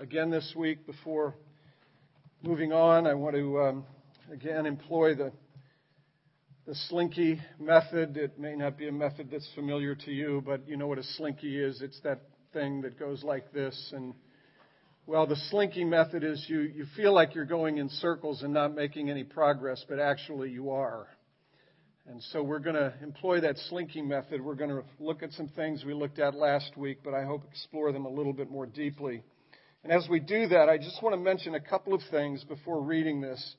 again this week before moving on. I want to um, again employ the the slinky method. It may not be a method that's familiar to you, but you know what a slinky is. It's that thing that goes like this. And well, the slinky method is you, you feel like you're going in circles and not making any progress, but actually you are. And so we're going to employ that slinky method. We're going to look at some things we looked at last week, but I hope explore them a little bit more deeply. And as we do that, I just want to mention a couple of things before reading this.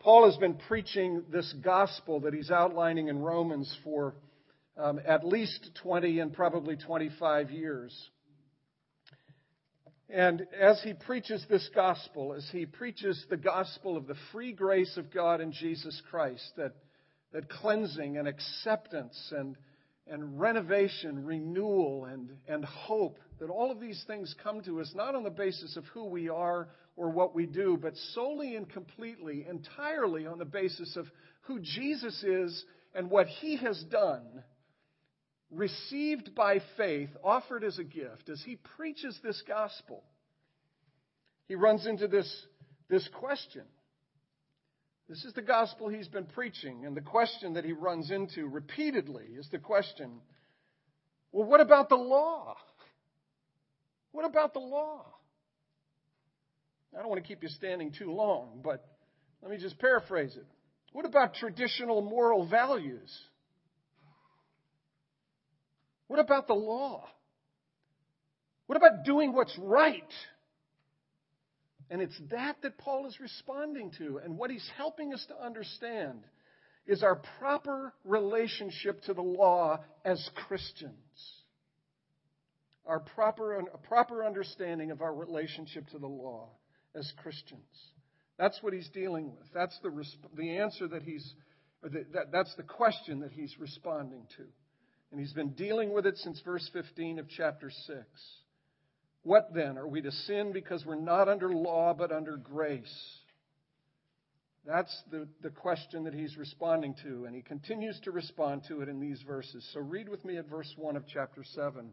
Paul has been preaching this gospel that he's outlining in Romans for um, at least 20 and probably 25 years. And as he preaches this gospel, as he preaches the gospel of the free grace of God in Jesus Christ, that, that cleansing and acceptance and and renovation, renewal, and, and hope, that all of these things come to us not on the basis of who we are or what we do, but solely and completely, entirely on the basis of who Jesus is and what he has done, received by faith, offered as a gift. As he preaches this gospel, he runs into this, this question this is the gospel he's been preaching, and the question that he runs into repeatedly is the question well, what about the law? What about the law? I don't want to keep you standing too long, but let me just paraphrase it. What about traditional moral values? What about the law? What about doing what's right? And it's that that Paul is responding to. And what he's helping us to understand is our proper relationship to the law as Christians. Our proper, proper understanding of our relationship to the law as Christians. That's what he's dealing with. That's the, the answer that he's, the, that, that's the question that he's responding to. And he's been dealing with it since verse 15 of chapter 6. What then? Are we to sin because we're not under law but under grace? That's the, the question that he's responding to, and he continues to respond to it in these verses. So read with me at verse 1 of chapter 7.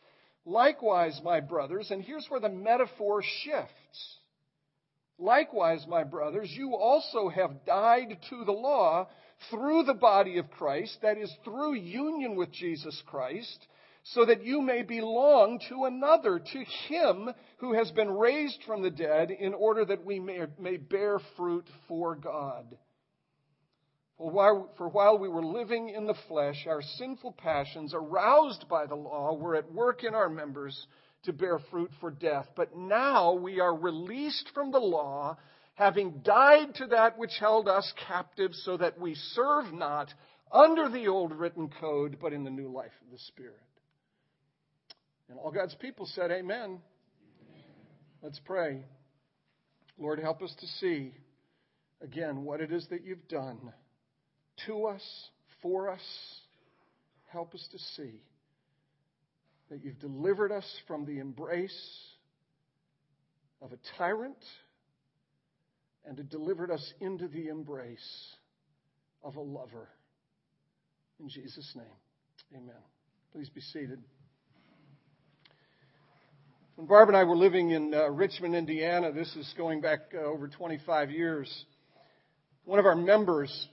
Likewise, my brothers, and here's where the metaphor shifts. Likewise, my brothers, you also have died to the law through the body of Christ, that is, through union with Jesus Christ so that you may belong to another, to him who has been raised from the dead, in order that we may, may bear fruit for God. For while, we were living in the flesh, our sinful passions, aroused by the law, were at work in our members to bear fruit for death. But now we are released from the law, having died to that which held us captive, so that we serve not under the old written code, but in the new life of the Spirit. And all God's people said, Amen. Amen. Let's pray. Lord, help us to see again what it is that you've done to us, for us. Help us to see that you've delivered us from the embrace of a tyrant and have delivered us into the embrace of a lover. In Jesus' name, amen. Please be seated. When Barb and I were living in uh, Richmond, Indiana, this is going back uh, over 25 years, one of our members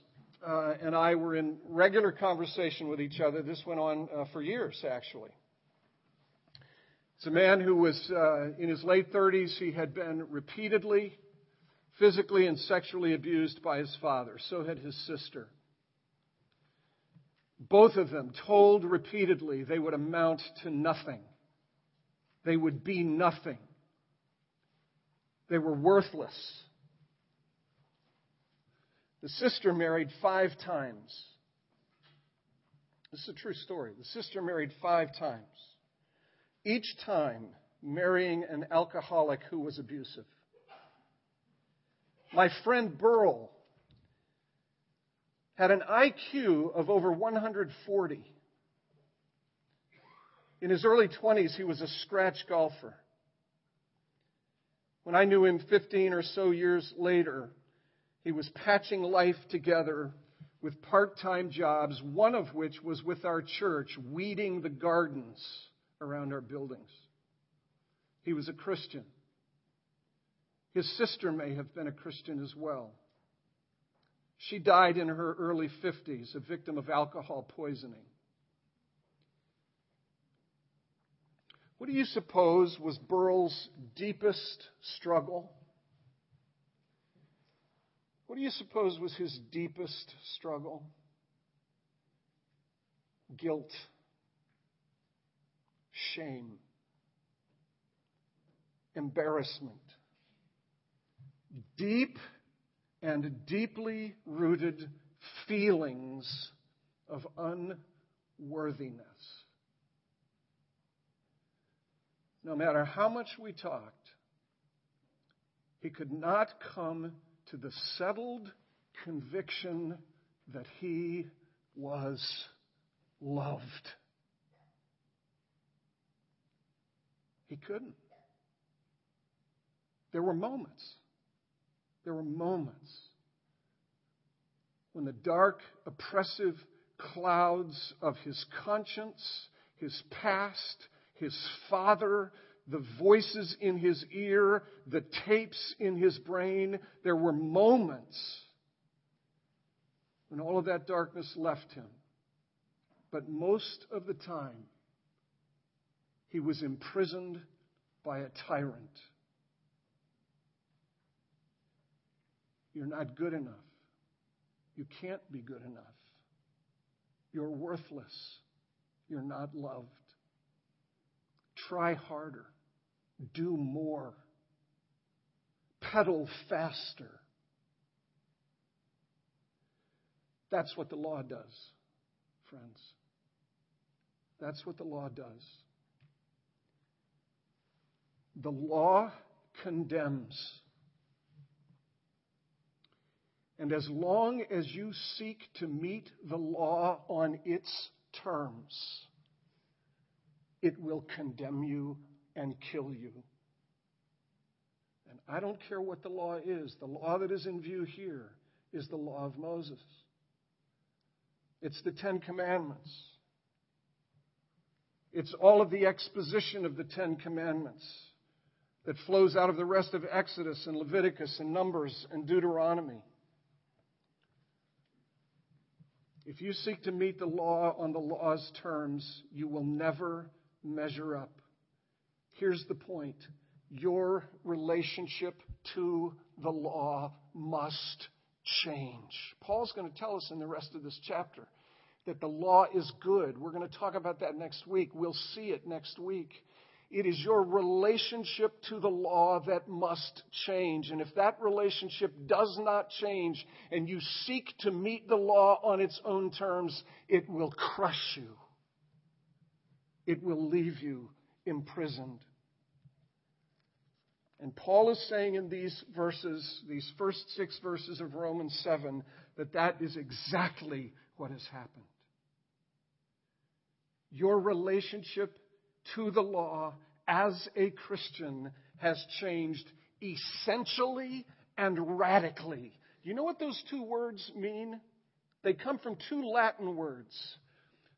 uh, and I were in regular conversation with each other. This went on uh, for years, actually. It's a man who was uh, in his late 30s. He had been repeatedly physically and sexually abused by his father. So had his sister. Both of them told repeatedly they would amount to nothing they would be nothing. They were worthless. The sister married five times. This is a true story. The sister married five times. Each time marrying an alcoholic who was abusive. My friend Burl had an IQ of over 140. In his early 20s, he was a scratch golfer. When I knew him 15 or so years later, he was patching life together with part time jobs, one of which was with our church, weeding the gardens around our buildings. He was a Christian. His sister may have been a Christian as well. She died in her early 50s, a victim of alcohol poisoning. What do you suppose was Burl's deepest struggle? What do you suppose was his deepest struggle? Guilt, shame, embarrassment. Deep and deeply rooted feelings of unworthiness. no matter how much we talked, he could not come to the settled conviction that he was loved. He couldn't. There were moments. There were moments when the dark, oppressive clouds of his conscience, his past, his father, the voices in his ear, the tapes in his brain. There were moments when all of that darkness left him. But most of the time, he was imprisoned by a tyrant. You're not good enough. You can't be good enough. You're worthless. You're not loved. Try harder. Do more. Pedal faster. That's what the law does, friends. That's what the law does. The law condemns. And as long as you seek to meet the law on its terms, it will condemn you and kill you. And I don't care what the law is, the law that is in view here is the law of Moses. It's the Ten Commandments. It's all of the exposition of the Ten Commandments that flows out of the rest of Exodus and Leviticus and Numbers and Deuteronomy. If you seek to meet the law on the law's terms, you will never measure up. Here's the point your relationship to the law must change. Paul's going to tell us in the rest of this chapter that the law is good. We're going to talk about that next week. We'll see it next week. It is your relationship to the law that must change. And if that relationship does not change and you seek to meet the law on its own terms, it will crush you it will leave you imprisoned. And Paul is saying in these verses, these first six verses of Romans 7, that that is exactly what has happened. Your relationship to the law as a Christian has changed essentially and radically. Do you know what those two words mean? They come from two Latin words.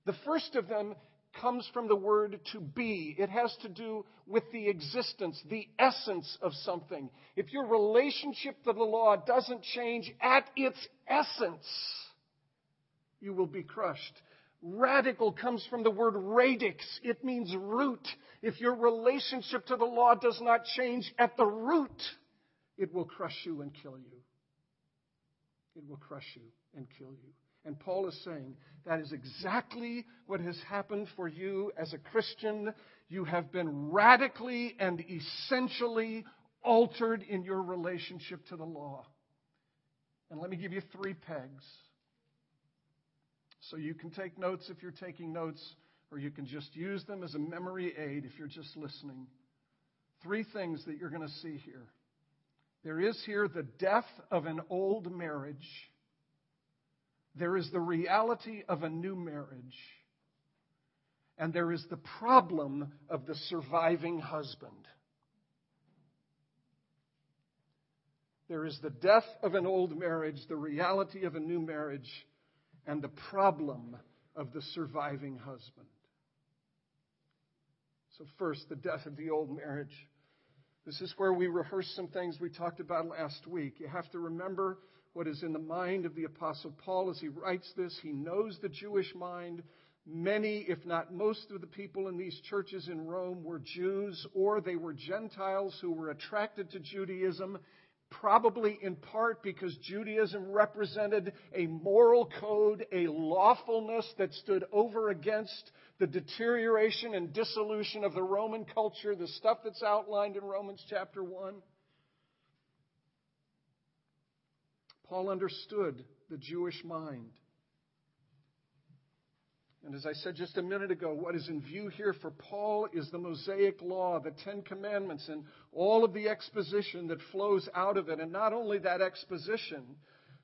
The first of them comes from the word to be. It has to do with the existence, the essence of something. If your relationship to the law doesn't change at its essence, you will be crushed. Radical comes from the word radix. It means root. If your relationship to the law does not change at the root, it will crush you and kill you. It will crush you and kill you. And Paul is saying that is exactly what has happened for you as a Christian. You have been radically and essentially altered in your relationship to the law. And let me give you three pegs. So you can take notes if you're taking notes, or you can just use them as a memory aid if you're just listening. Three things that you're going to see here. There is here the death of an old marriage. There is the reality of a new marriage. And there is the problem of the surviving husband. There is the death of an old marriage, the reality of a new marriage, and the problem of the surviving husband. So, first, the death of the old marriage. This is where we rehearse some things we talked about last week. You have to remember what is in the mind of the Apostle Paul as he writes this. He knows the Jewish mind. Many, if not most, of the people in these churches in Rome were Jews or they were Gentiles who were attracted to Judaism, probably in part because Judaism represented a moral code, a lawfulness that stood over against the deterioration and dissolution of the Roman culture, the stuff that's outlined in Romans chapter 1. Paul understood the Jewish mind. And as I said just a minute ago, what is in view here for Paul is the Mosaic Law, the Ten Commandments, and all of the exposition that flows out of it. And not only that exposition,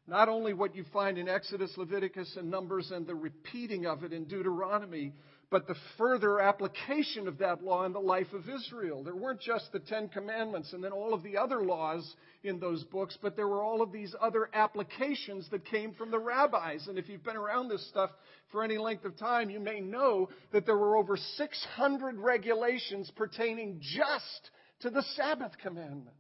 not only what you find in Exodus, Leviticus, and Numbers, and the repeating of it in Deuteronomy, but the further application of that law in the life of Israel. There weren't just the Ten Commandments and then all of the other laws in those books, but there were all of these other applications that came from the rabbis. And if you've been around this stuff for any length of time, you may know that there were over 600 regulations pertaining just to the Sabbath commandment.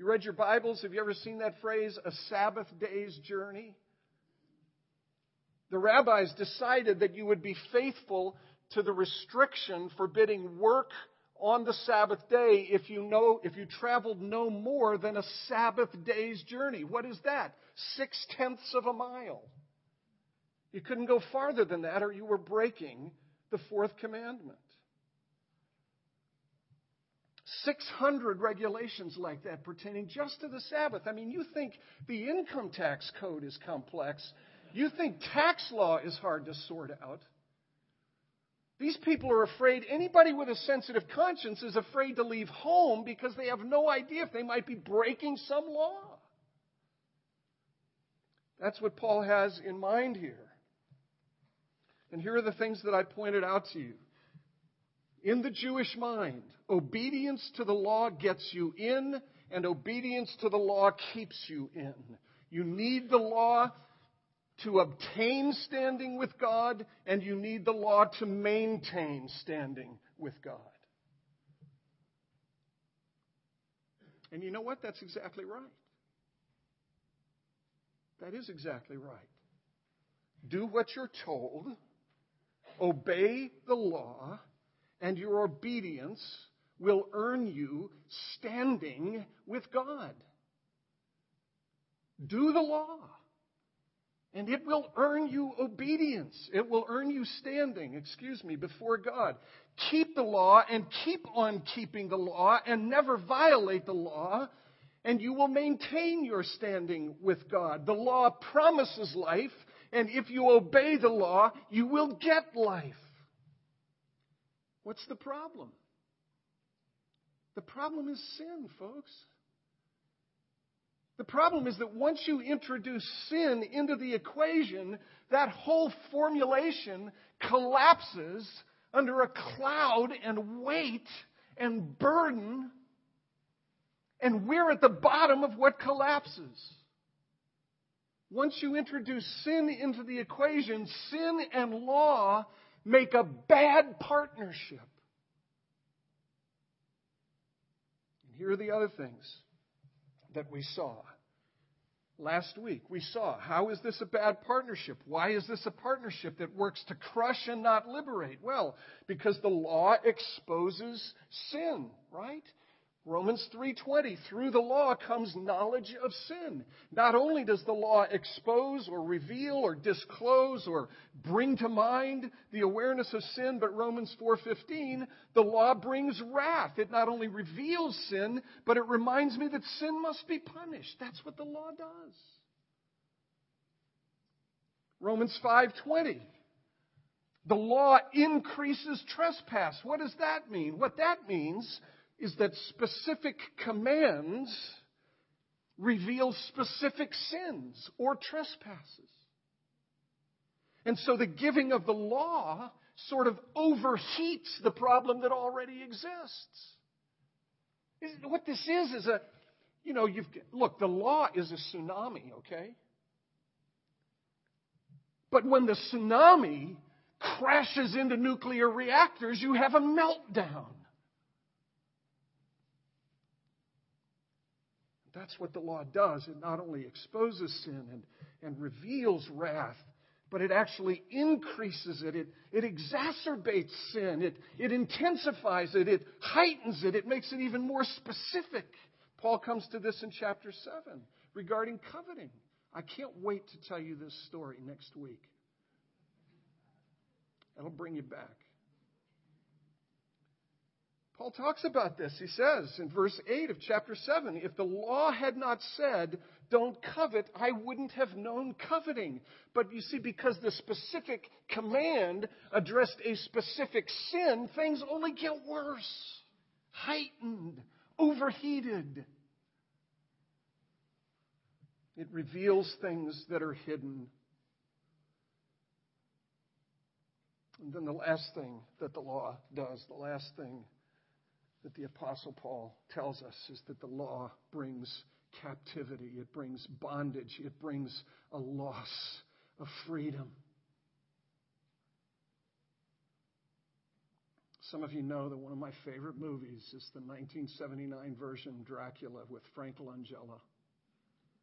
You read your Bibles? Have you ever seen that phrase, a Sabbath day's journey? the rabbis decided that you would be faithful to the restriction forbidding work on the Sabbath day if you know if you traveled no more than a Sabbath day's journey. What is that? Six tenths of a mile. You couldn't go farther than that, or you were breaking the fourth commandment. 600 regulations like that pertaining just to the Sabbath. I mean, you think the income tax code is complex. You think tax law is hard to sort out. These people are afraid, anybody with a sensitive conscience is afraid to leave home because they have no idea if they might be breaking some law. That's what Paul has in mind here. And here are the things that I pointed out to you. In the Jewish mind, obedience to the law gets you in, and obedience to the law keeps you in. You need the law to obtain standing with God, and you need the law to maintain standing with God. And you know what? That's exactly right. That is exactly right. Do what you're told, obey the law, and your obedience will earn you standing with God. Do the law. And it will earn you obedience. It will earn you standing, excuse me, before God. Keep the law and keep on keeping the law and never violate the law, and you will maintain your standing with God. The law promises life, and if you obey the law, you will get life. What's the problem? The problem is sin, folks. The problem is that once you introduce sin into the equation, that whole formulation collapses under a cloud and weight and burden, and we're at the bottom of what collapses. Once you introduce sin into the equation, sin and law make a bad partnership. And here are the other things that we saw last week. We saw how is this a bad partnership? Why is this a partnership that works to crush and not liberate? Well, because the law exposes sin, right? Romans 3:20 through the law comes knowledge of sin. Not only does the law expose or reveal or disclose or bring to mind the awareness of sin, but Romans 4:15 the law brings wrath. It not only reveals sin, but it reminds me that sin must be punished. That's what the law does. Romans 5:20 The law increases trespass. What does that mean? What that means is that specific commands reveal specific sins or trespasses. And so the giving of the law sort of overheats the problem that already exists. What this is is a, you know, you've, look, the law is a tsunami, okay? But when the tsunami crashes into nuclear reactors, you have a meltdown. That's what the law does. It not only exposes sin and, and reveals wrath, but it actually increases it. It, it exacerbates sin. It, it intensifies it. It heightens it. It makes it even more specific. Paul comes to this in chapter 7 regarding coveting. I can't wait to tell you this story next week. That'll bring you back. Paul talks about this. He says in verse 8 of chapter 7 if the law had not said, don't covet, I wouldn't have known coveting. But you see, because the specific command addressed a specific sin, things only get worse, heightened, overheated. It reveals things that are hidden. And then the last thing that the law does, the last thing that the Apostle Paul tells us is that the law brings captivity, it brings bondage, it brings a loss of freedom. Some of you know that one of my favorite movies is the 1979 version Dracula with Frank Langella.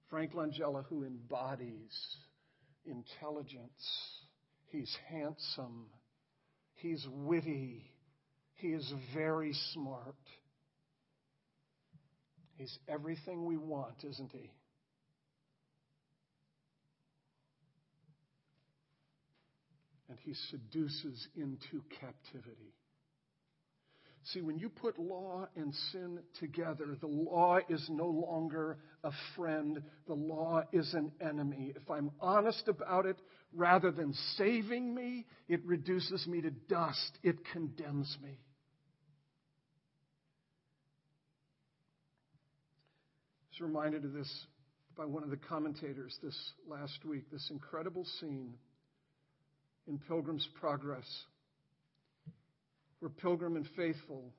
Frank Langella, who embodies intelligence. He's handsome. He's witty. He is very smart. He's everything we want, isn't he? And he seduces into captivity. See, when you put law and sin together, the law is no longer a friend. The law is an enemy. If I'm honest about it, rather than saving me, it reduces me to dust. It condemns me. Was reminded of this by one of the commentators this last week, this incredible scene in Pilgrim's Progress, where Pilgrim and Faithful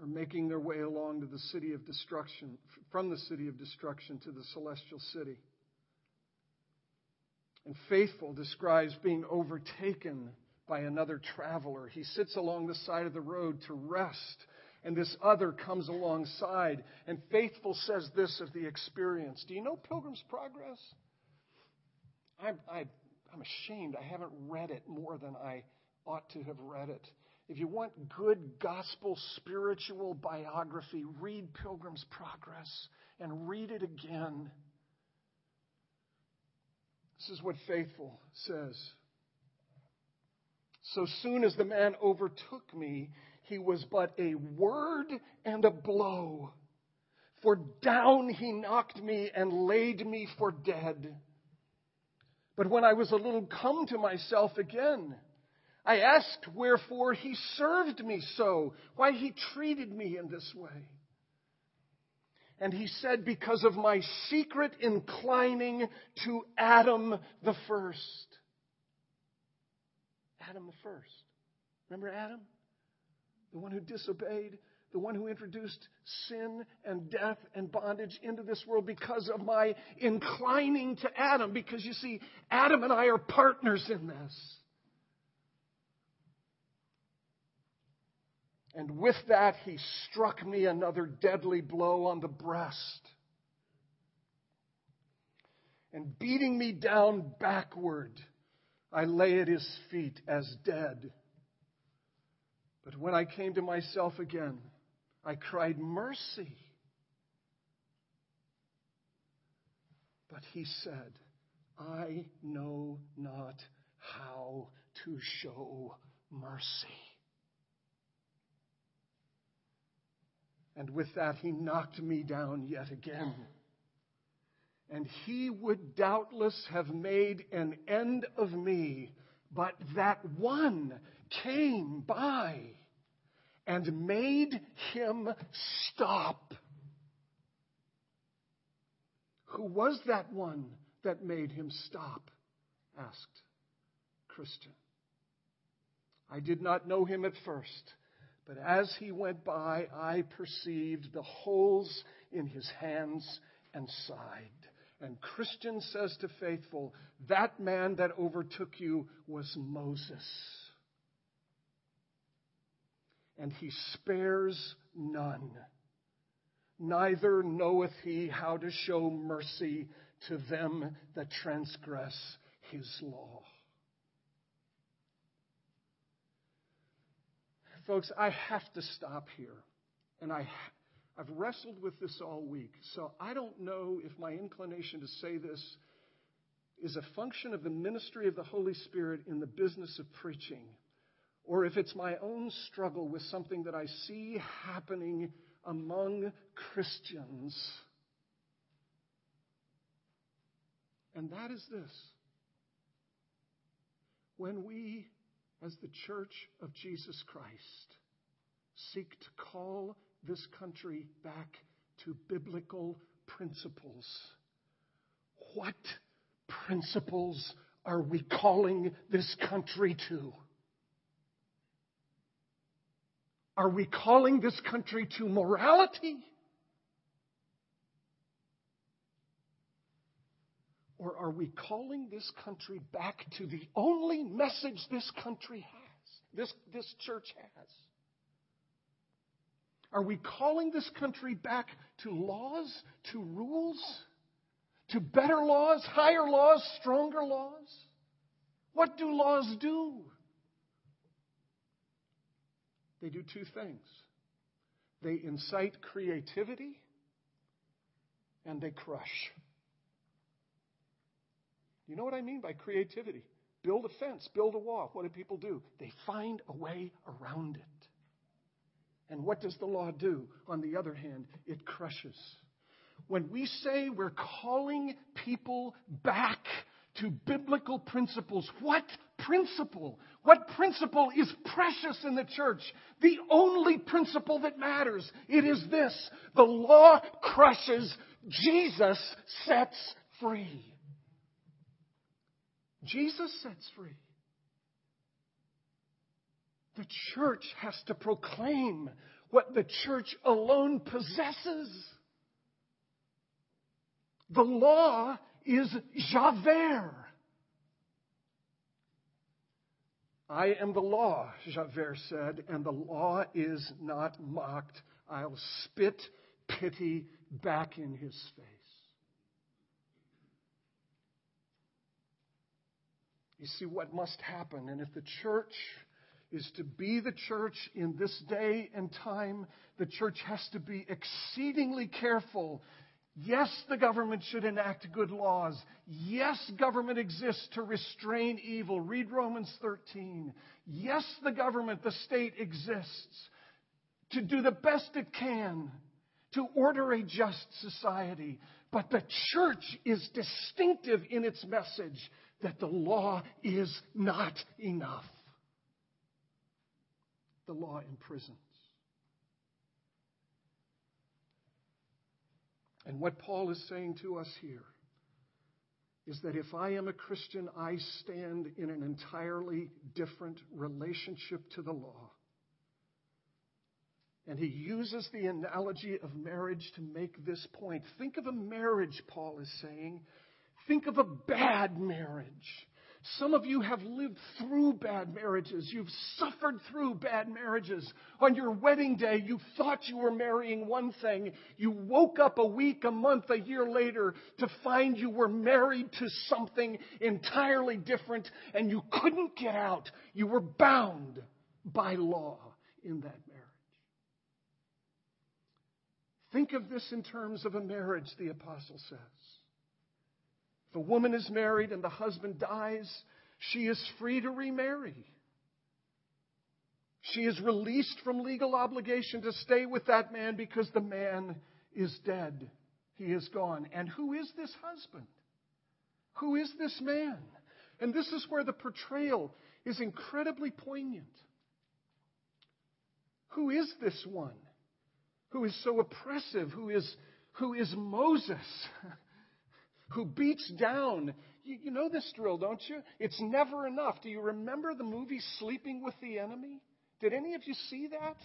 are making their way along to the city of destruction, from the city of destruction to the celestial city. And Faithful describes being overtaken by another traveler. He sits along the side of the road to rest and this other comes alongside. And Faithful says this of the experience Do you know Pilgrim's Progress? I'm, I, I'm ashamed. I haven't read it more than I ought to have read it. If you want good gospel spiritual biography, read Pilgrim's Progress and read it again. This is what Faithful says. So soon as the man overtook me, he was but a word and a blow. For down he knocked me and laid me for dead. But when I was a little come to myself again, I asked wherefore he served me so, why he treated me in this way. And he said, Because of my secret inclining to Adam the first. Adam the first. Remember Adam? The one who disobeyed, the one who introduced sin and death and bondage into this world because of my inclining to Adam. Because you see, Adam and I are partners in this. And with that, he struck me another deadly blow on the breast. And beating me down backward, I lay at his feet as dead. But when I came to myself again, I cried, Mercy. But he said, I know not how to show mercy. And with that, he knocked me down yet again. And he would doubtless have made an end of me but that one came by and made him stop. Who was that one that made him stop? asked Christian. I did not know him at first, but as he went by, I perceived the holes in his hands and side. And Christian says to Faithful, That man that overtook you was Moses. And he spares none. Neither knoweth he how to show mercy to them that transgress his law. Folks, I have to stop here. And I, I've wrestled with this all week. So I don't know if my inclination to say this is a function of the ministry of the Holy Spirit in the business of preaching, or if it's my own struggle with something that I see happening among Christians. And that is this. When we as the Church of Jesus Christ, seek to call this country back to biblical principles. What principles are we calling this country to? Are we calling this country to morality? Or are we calling this country back to the only message this country has, this, this church has? Are we calling this country back to laws, to rules, to better laws, higher laws, stronger laws? What do laws do? They do two things they incite creativity and they crush. You know what I mean by creativity? Build a fence, build a wall. What do people do? They find a way around it. And what does the law do? On the other hand, it crushes. When we say we're calling people back to biblical principles, what principle? What principle is precious in the church? The only principle that matters. It is this. The law crushes, Jesus sets free. Jesus sets free. The church has to proclaim what the church alone possesses. The law is Javert. I am the law, Javert said, and the law is not mocked. I'll spit pity back in his face. You see what must happen. And if the church is to be the church in this day and time, the church has to be exceedingly careful. Yes, the government should enact good laws. Yes, government exists to restrain evil. Read Romans 13. Yes, the government, the state exists to do the best it can to order a just society. But the church is distinctive in its message that the law is not enough. The law imprisons. And what Paul is saying to us here is that if I am a Christian, I stand in an entirely different relationship to the law. And he uses the analogy of marriage to make this point. Think of a marriage, Paul is saying, Think of a bad marriage. Some of you have lived through bad marriages. You've suffered through bad marriages. On your wedding day, you thought you were marrying one thing. You woke up a week, a month, a year later to find you were married to something entirely different and you couldn't get out. You were bound by law in that marriage. Think of this in terms of a marriage, the apostle says. A woman is married and the husband dies, she is free to remarry. She is released from legal obligation to stay with that man because the man is dead. He is gone. And who is this husband? Who is this man? And this is where the portrayal is incredibly poignant. Who is this one who is so oppressive, who is, who is Moses, who beats down? You, you know this drill, don't you? It's never enough. Do you remember the movie Sleeping with the Enemy? Did any of you see that?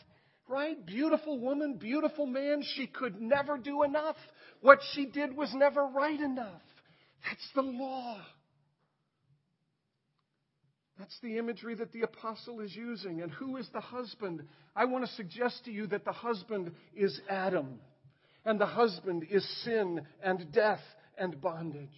Right? Beautiful woman, beautiful man. She could never do enough. What she did was never right enough. That's the law. That's the imagery that the apostle is using. And who is the husband? I want to suggest to you that the husband is Adam. And the husband is sin and death and bondage.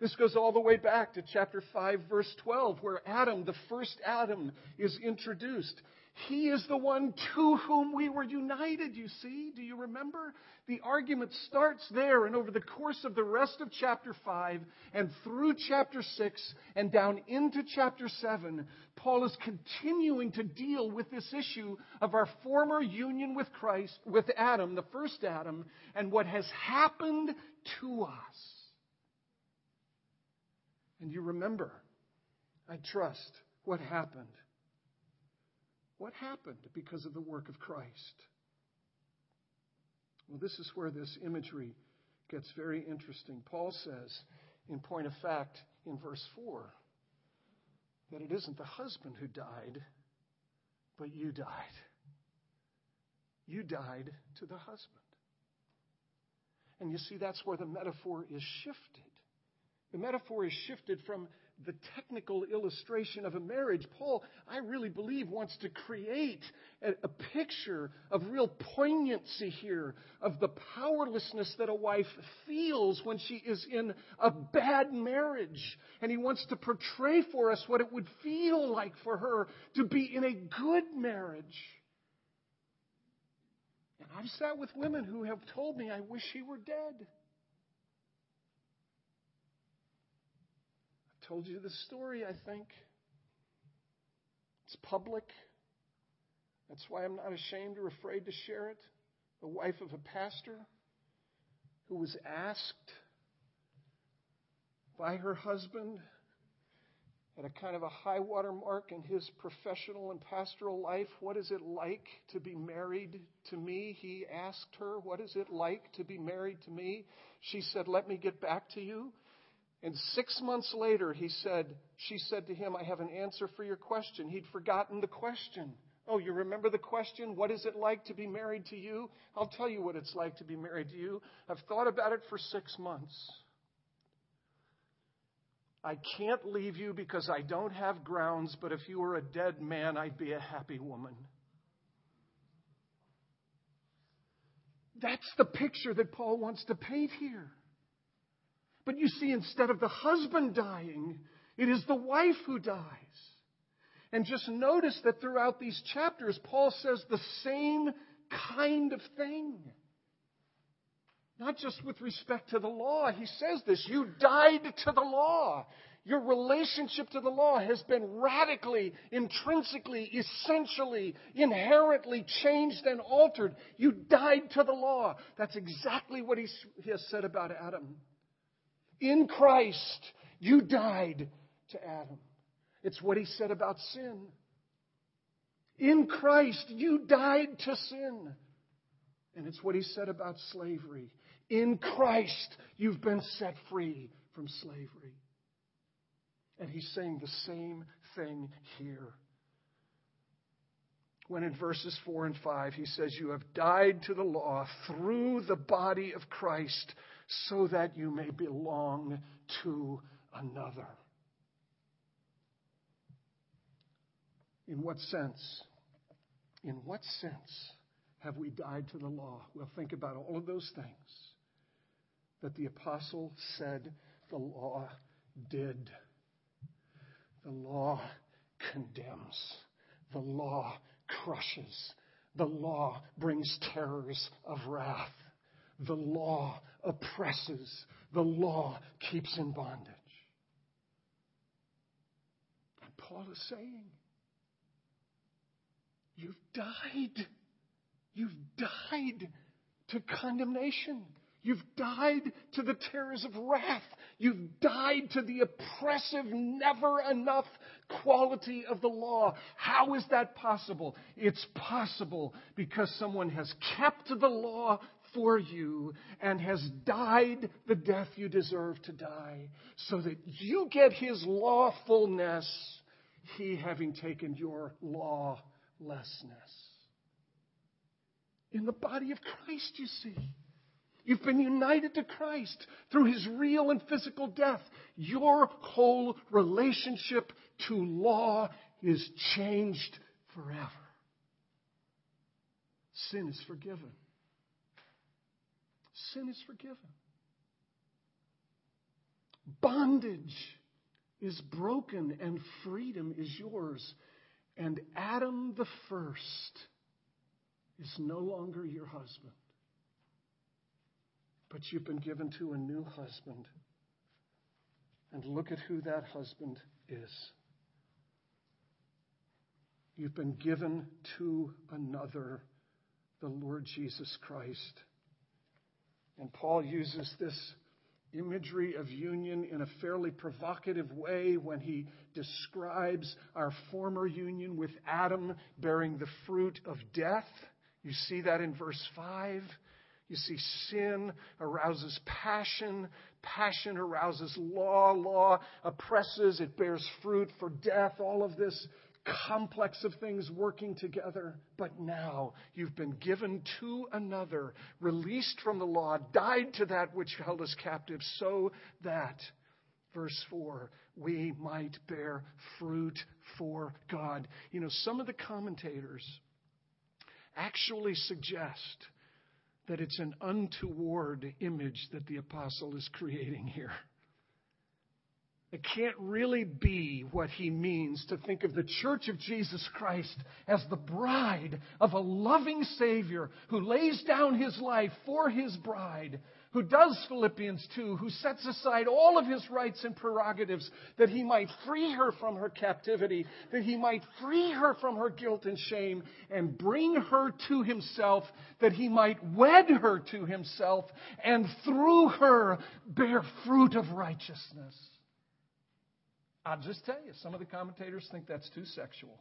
This goes all the way back to chapter 5, verse 12, where Adam, the first Adam, is introduced. He is the one to whom we were united, you see. Do you remember? The argument starts there, and over the course of the rest of chapter 5 and through chapter 6 and down into chapter 7, Paul is continuing to deal with this issue of our former union with Christ, with Adam, the first Adam, and what has happened to us. And you remember, I trust, what happened what happened because of the work of Christ? Well, this is where this imagery gets very interesting. Paul says, in point of fact, in verse 4, that it isn't the husband who died, but you died. You died to the husband. And you see, that's where the metaphor is shifted. The metaphor is shifted from the technical illustration of a marriage, Paul, I really believe, wants to create a, a, picture of real poignancy here of the powerlessness that a wife feels when she is in a bad marriage. And he wants to portray for us what it would feel like for her to be in a good marriage. And I've sat with women who have told me, I wish he were dead. Told you the story, I think. It's public. That's why I'm not ashamed or afraid to share it. The wife of a pastor who was asked by her husband at a kind of a high water mark in his professional and pastoral life, what is it like to be married to me? He asked her, What is it like to be married to me? She said, Let me get back to you. And six months later, he said, she said to him, I have an answer for your question. He'd forgotten the question. Oh, you remember the question? What is it like to be married to you? I'll tell you what it's like to be married to you. I've thought about it for six months. I can't leave you because I don't have grounds, but if you were a dead man, I'd be a happy woman. That's the picture that Paul wants to paint here. But you see, instead of the husband dying, it is the wife who dies. And just notice that throughout these chapters, Paul says the same kind of thing. Not just with respect to the law. He says this you died to the law. Your relationship to the law has been radically, intrinsically, essentially, inherently changed and altered. You died to the law. That's exactly what he has said about Adam. In Christ, you died to Adam. It's what he said about sin. In Christ, you died to sin. And it's what he said about slavery. In Christ, you've been set free from slavery. And he's saying the same thing here. When in verses 4 and 5, he says, You have died to the law through the body of Christ so that you may belong to another. In what sense? In what sense have we died to the law? Well, think about all of those things that the apostle said the law did. The law condemns. The law crushes. The law brings terrors of wrath. The law oppresses, the law keeps in bondage. And Paul is saying, You've died. You've died to condemnation. You've died to the terrors of wrath. You've died to the oppressive, never enough quality of the law. How is that possible? It's possible because someone has kept the law for you and has died the death you deserve to die so that you get his lawfulness, he having taken your lawlessness. In the body of Christ, you see. You've been united to Christ through his real and physical death. Your whole relationship to law is changed forever. Sin is forgiven. Sin is forgiven. Bondage is broken and freedom is yours. And Adam the first is no longer your husband but you've been given to a new husband. And look at who that husband is. You've been given to another, the Lord Jesus Christ. And Paul uses this imagery of union in a fairly provocative way when he describes our former union with Adam bearing the fruit of death. You see that in verse 5. You see, sin arouses passion. Passion arouses law. Law oppresses. It bears fruit for death. All of this complex of things working together. But now you've been given to another, released from the law, died to that which held us captive, so that, verse 4, we might bear fruit for God. You know, some of the commentators actually suggest that it's an untoward image that the apostle is creating here. It can't really be what he means to think of the church of Jesus Christ as the bride of a loving Savior who lays down his life for his bride who does Philippians 2, who sets aside all of his rights and prerogatives that he might free her from her captivity, that he might free her from her guilt and shame, and bring her to himself, that he might wed her to himself, and through her bear fruit of righteousness. I'll just tell you, some of the commentators think that's too sexual.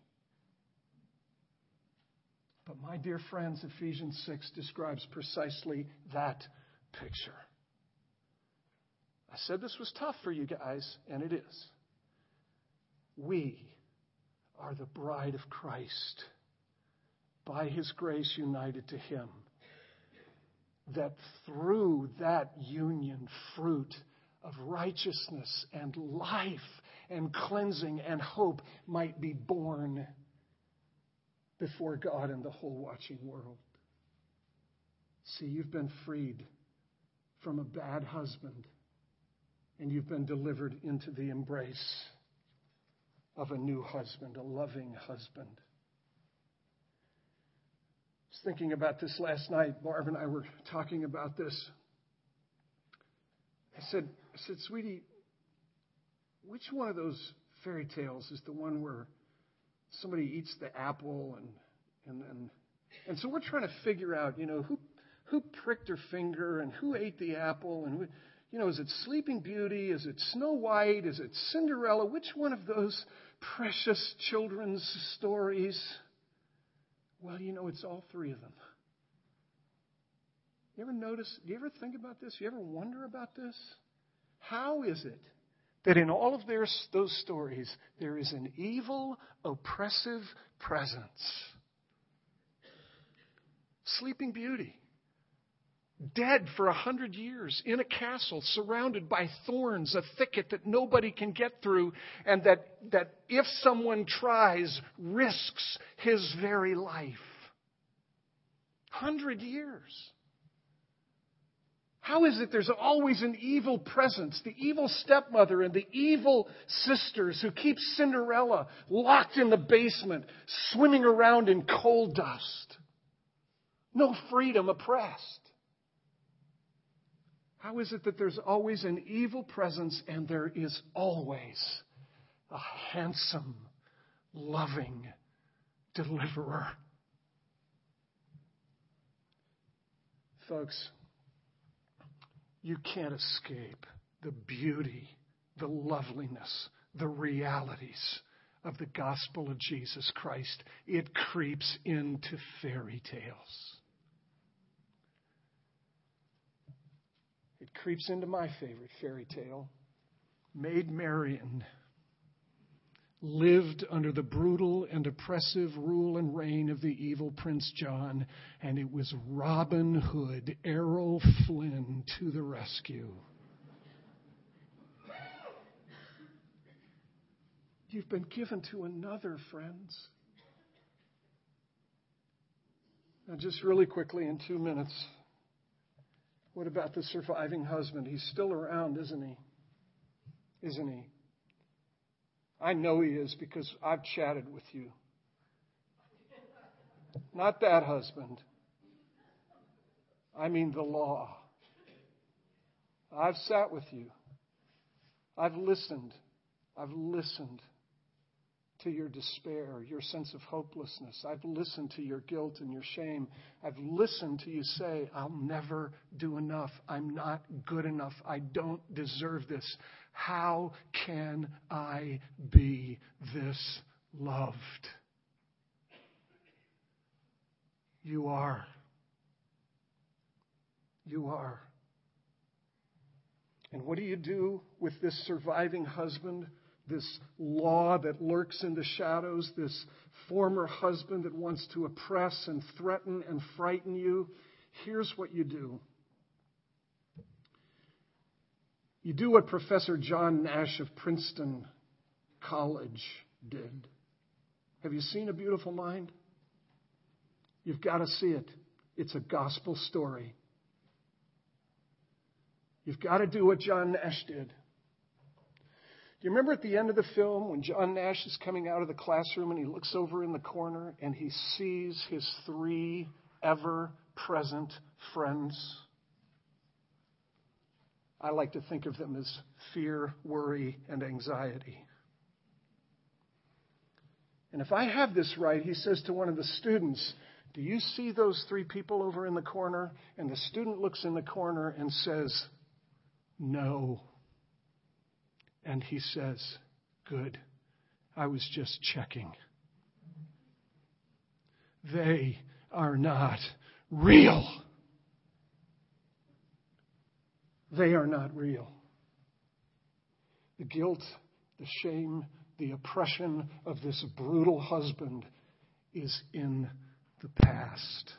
But my dear friends, Ephesians 6 describes precisely that picture. I said this was tough for you guys, and it is. We are the bride of Christ, by His grace united to Him. That through that union, fruit of righteousness and life and cleansing and hope might be born before God and the whole watching world. See, you've been freed from a bad husband, and you've been delivered into the embrace of a new husband, a loving husband. I was thinking about this last night. Barb and I were talking about this. I said, I said, sweetie, which one of those fairy tales is the one where somebody eats the apple and and and, and so we're trying to figure out, you know, who who pricked her finger and who ate the apple and you know, is it Sleeping Beauty? Is it Snow White? Is it Cinderella? Which one of those precious children's stories? Well, you know, it's all three of them. You ever notice, do you ever think about this? You ever wonder about this? How is it that in all of their, those stories there is an evil, oppressive presence? Sleeping Beauty dead for a hundred years in a castle surrounded by thorns, a thicket that nobody can get through, and that, that if someone tries, risks his very life. Hundred years. How is it there's always an evil presence, the evil stepmother and the evil sisters who keep Cinderella locked in the basement, swimming around in coal dust? No freedom, oppressed. How is it that there's always an evil presence and there is always a handsome, loving deliverer? Folks, you can't escape the beauty, the loveliness, the realities of the gospel of Jesus Christ. It creeps into fairy tales. It creeps into my favorite fairy tale. Maid Marian lived under the brutal and oppressive rule and reign of the evil Prince John, and it was Robin Hood, Errol Flynn, to the rescue. You've been given to another, friends. Now, just really quickly, in two minutes, what about the surviving husband? He's still around, isn't he? Isn't he? I know he is because I've chatted with you. Not that husband. I mean the law. I've sat with you. I've listened. I've listened to your despair, your sense of hopelessness. I've listened to your guilt and your shame. I've listened to you say, I'll never do enough. I'm not good enough. I don't deserve this. How can I be this loved? You are. You are. And what do you do with this surviving husband? This law that lurks in the shadows, this former husband that wants to oppress and threaten and frighten you, here's what you do. You do what Professor John Nash of Princeton College did. Have you seen A Beautiful Mind? You've got to see it. It's a gospel story. You've got to do what John Nash did you remember at the end of the film when John Nash is coming out of the classroom and he looks over in the corner and he sees his three ever present friends? I like to think of them as fear, worry, and anxiety. And if I have this right, he says to one of the students, Do you see those three people over in the corner? And the student looks in the corner and says, No. And he says, Good. I was just checking. They are not real. They are not real. The guilt, the shame, the oppression of this brutal husband is in the past,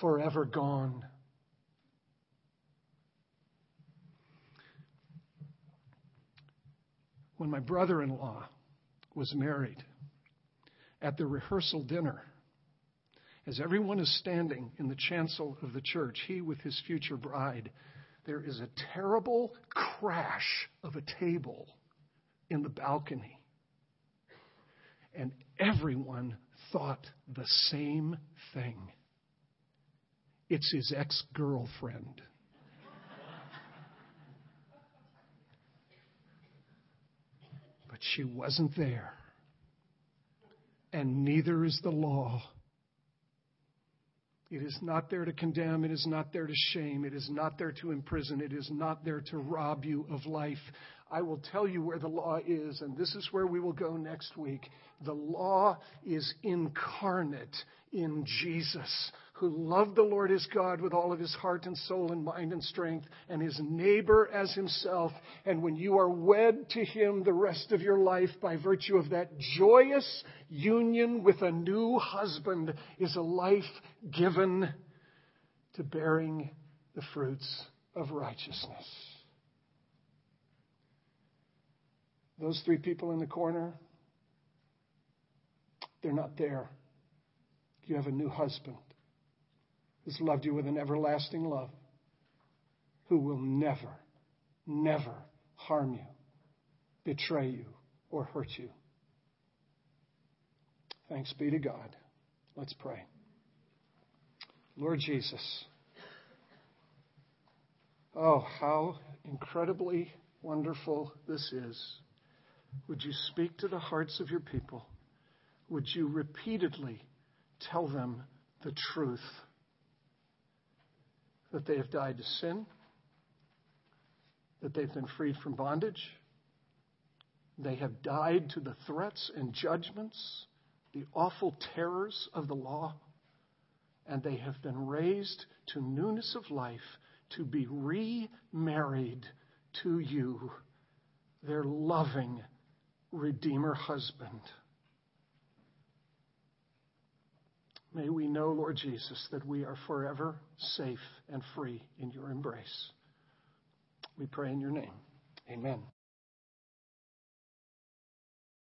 forever gone. When my brother in law was married at the rehearsal dinner, as everyone is standing in the chancel of the church, he with his future bride, there is a terrible crash of a table in the balcony. And everyone thought the same thing. It's his ex girlfriend. She wasn't there. And neither is the law. It is not there to condemn. It is not there to shame. It is not there to imprison. It is not there to rob you of life. I will tell you where the law is, and this is where we will go next week. The law is incarnate in Jesus, who loved the Lord his God with all of his heart and soul and mind and strength, and his neighbor as himself. And when you are wed to him the rest of your life by virtue of that joyous union with a new husband, is a life given to bearing the fruits of righteousness. Those three people in the corner, they're not there. You have a new husband who's loved you with an everlasting love, who will never, never harm you, betray you, or hurt you. Thanks be to God. Let's pray. Lord Jesus, oh, how incredibly wonderful this is. Would you speak to the hearts of your people? Would you repeatedly tell them the truth? that they have died to sin, that they've been freed from bondage, they have died to the threats and judgments, the awful terrors of the law, and they have been raised to newness of life to be remarried to you, their loving Redeemer husband. May we know, Lord Jesus, that we are forever safe and free in your embrace. We pray in your name. Amen.